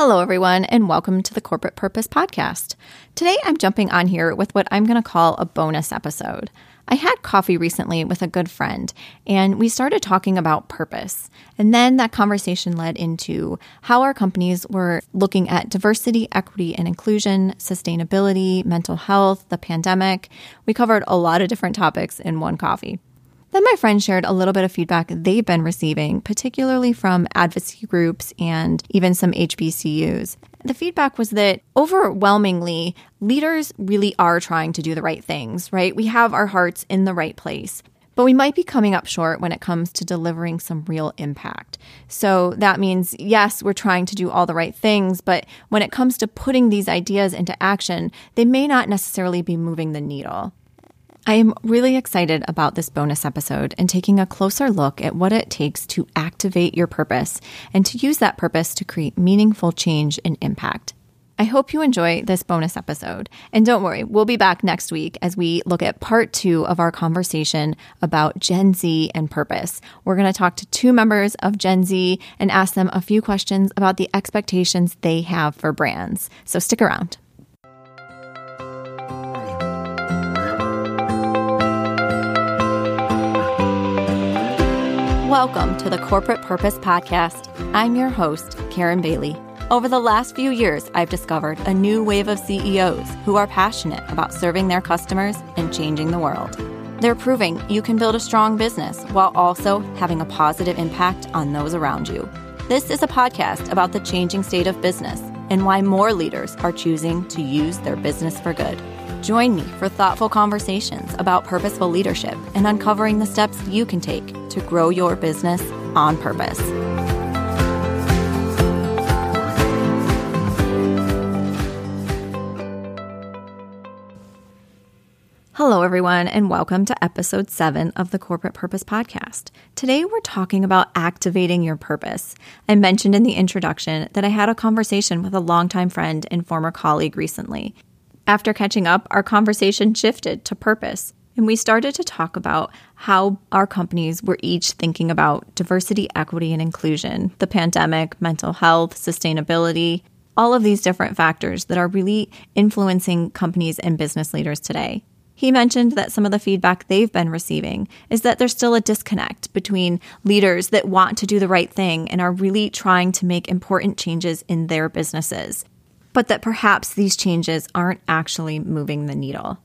Hello, everyone, and welcome to the Corporate Purpose Podcast. Today, I'm jumping on here with what I'm going to call a bonus episode. I had coffee recently with a good friend, and we started talking about purpose. And then that conversation led into how our companies were looking at diversity, equity, and inclusion, sustainability, mental health, the pandemic. We covered a lot of different topics in one coffee. Then my friend shared a little bit of feedback they've been receiving, particularly from advocacy groups and even some HBCUs. The feedback was that overwhelmingly, leaders really are trying to do the right things, right? We have our hearts in the right place. But we might be coming up short when it comes to delivering some real impact. So that means, yes, we're trying to do all the right things, but when it comes to putting these ideas into action, they may not necessarily be moving the needle. I am really excited about this bonus episode and taking a closer look at what it takes to activate your purpose and to use that purpose to create meaningful change and impact. I hope you enjoy this bonus episode. And don't worry, we'll be back next week as we look at part two of our conversation about Gen Z and purpose. We're going to talk to two members of Gen Z and ask them a few questions about the expectations they have for brands. So stick around. Welcome to the Corporate Purpose Podcast. I'm your host, Karen Bailey. Over the last few years, I've discovered a new wave of CEOs who are passionate about serving their customers and changing the world. They're proving you can build a strong business while also having a positive impact on those around you. This is a podcast about the changing state of business and why more leaders are choosing to use their business for good. Join me for thoughtful conversations about purposeful leadership and uncovering the steps you can take to grow your business on purpose. Hello, everyone, and welcome to episode seven of the Corporate Purpose Podcast. Today, we're talking about activating your purpose. I mentioned in the introduction that I had a conversation with a longtime friend and former colleague recently. After catching up, our conversation shifted to purpose, and we started to talk about how our companies were each thinking about diversity, equity, and inclusion, the pandemic, mental health, sustainability, all of these different factors that are really influencing companies and business leaders today. He mentioned that some of the feedback they've been receiving is that there's still a disconnect between leaders that want to do the right thing and are really trying to make important changes in their businesses but that perhaps these changes aren't actually moving the needle.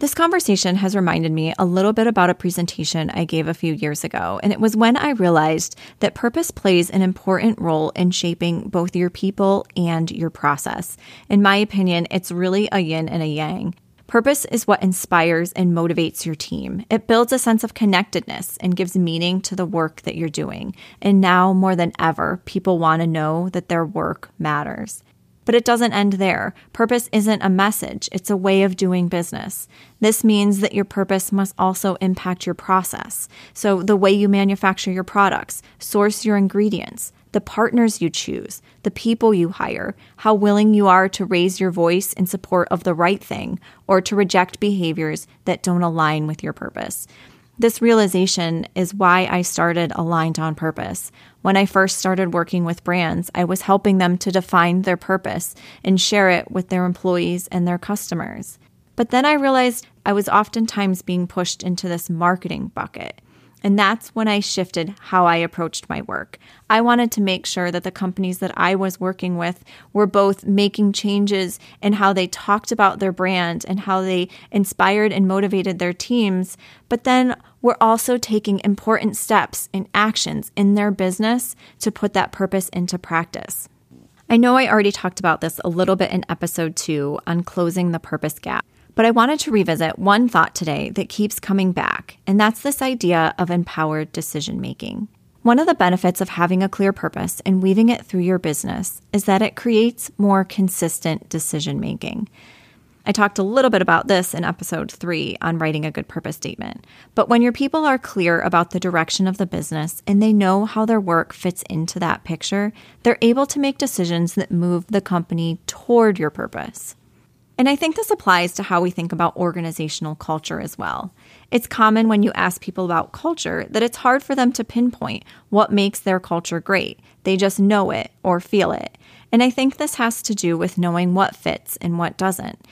This conversation has reminded me a little bit about a presentation I gave a few years ago, and it was when I realized that purpose plays an important role in shaping both your people and your process. In my opinion, it's really a yin and a yang. Purpose is what inspires and motivates your team. It builds a sense of connectedness and gives meaning to the work that you're doing. And now more than ever, people want to know that their work matters. But it doesn't end there. Purpose isn't a message, it's a way of doing business. This means that your purpose must also impact your process. So, the way you manufacture your products, source your ingredients, the partners you choose, the people you hire, how willing you are to raise your voice in support of the right thing or to reject behaviors that don't align with your purpose. This realization is why I started Aligned on Purpose. When I first started working with brands, I was helping them to define their purpose and share it with their employees and their customers. But then I realized I was oftentimes being pushed into this marketing bucket. And that's when I shifted how I approached my work. I wanted to make sure that the companies that I was working with were both making changes in how they talked about their brand and how they inspired and motivated their teams, but then were also taking important steps and actions in their business to put that purpose into practice. I know I already talked about this a little bit in episode two on closing the purpose gap. But I wanted to revisit one thought today that keeps coming back, and that's this idea of empowered decision making. One of the benefits of having a clear purpose and weaving it through your business is that it creates more consistent decision making. I talked a little bit about this in episode three on writing a good purpose statement. But when your people are clear about the direction of the business and they know how their work fits into that picture, they're able to make decisions that move the company toward your purpose. And I think this applies to how we think about organizational culture as well. It's common when you ask people about culture that it's hard for them to pinpoint what makes their culture great. They just know it or feel it. And I think this has to do with knowing what fits and what doesn't.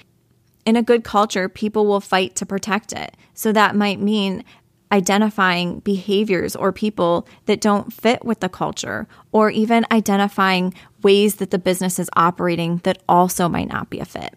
In a good culture, people will fight to protect it. So that might mean identifying behaviors or people that don't fit with the culture, or even identifying ways that the business is operating that also might not be a fit.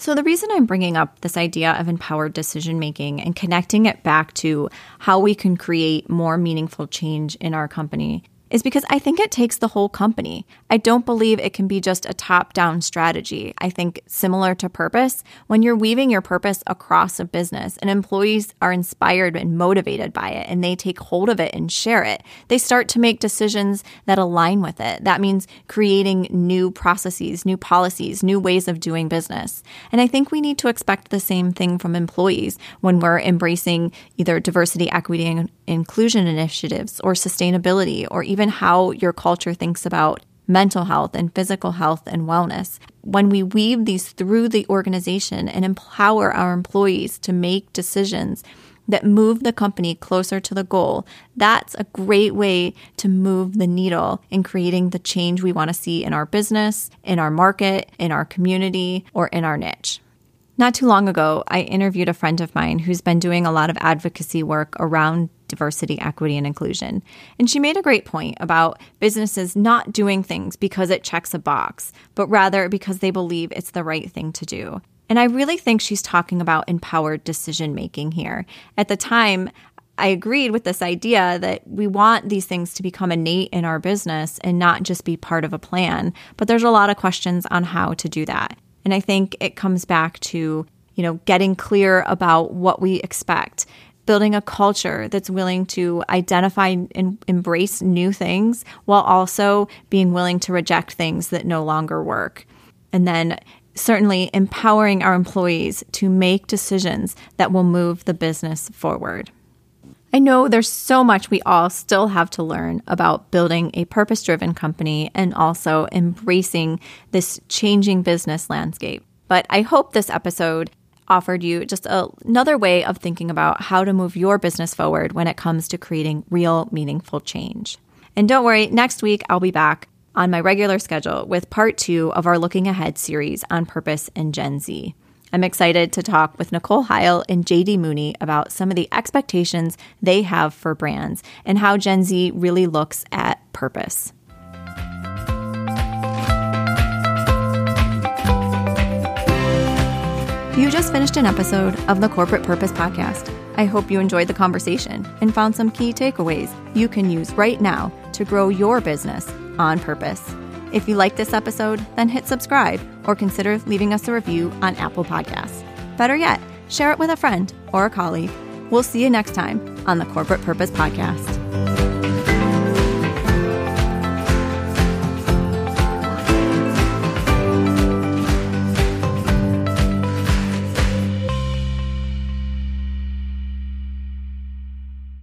So, the reason I'm bringing up this idea of empowered decision making and connecting it back to how we can create more meaningful change in our company is because I think it takes the whole company. I don't believe it can be just a top down strategy. I think, similar to purpose, when you're weaving your purpose across a business and employees are inspired and motivated by it and they take hold of it and share it, they start to make decisions that align with it. That means creating new processes, new policies, new ways of doing business. And I think we need to expect the same thing from employees when we're embracing either diversity, equity, and inclusion initiatives or sustainability or even how your culture thinks about mental health and physical health and wellness. When we weave these through the organization and empower our employees to make decisions that move the company closer to the goal, that's a great way to move the needle in creating the change we want to see in our business, in our market, in our community, or in our niche. Not too long ago, I interviewed a friend of mine who's been doing a lot of advocacy work around diversity, equity, and inclusion. And she made a great point about businesses not doing things because it checks a box, but rather because they believe it's the right thing to do. And I really think she's talking about empowered decision making here. At the time, I agreed with this idea that we want these things to become innate in our business and not just be part of a plan. But there's a lot of questions on how to do that. And I think it comes back to, you know, getting clear about what we expect building a culture that's willing to identify and embrace new things while also being willing to reject things that no longer work. And then certainly empowering our employees to make decisions that will move the business forward. I know there's so much we all still have to learn about building a purpose driven company and also embracing this changing business landscape. But I hope this episode offered you just a, another way of thinking about how to move your business forward when it comes to creating real, meaningful change. And don't worry, next week I'll be back on my regular schedule with part two of our Looking Ahead series on purpose and Gen Z. I'm excited to talk with Nicole Heil and JD Mooney about some of the expectations they have for brands and how Gen Z really looks at purpose. You just finished an episode of the Corporate Purpose Podcast. I hope you enjoyed the conversation and found some key takeaways you can use right now to grow your business on purpose. If you like this episode, then hit subscribe or consider leaving us a review on Apple Podcasts. Better yet, share it with a friend or a colleague. We'll see you next time on the Corporate Purpose Podcast.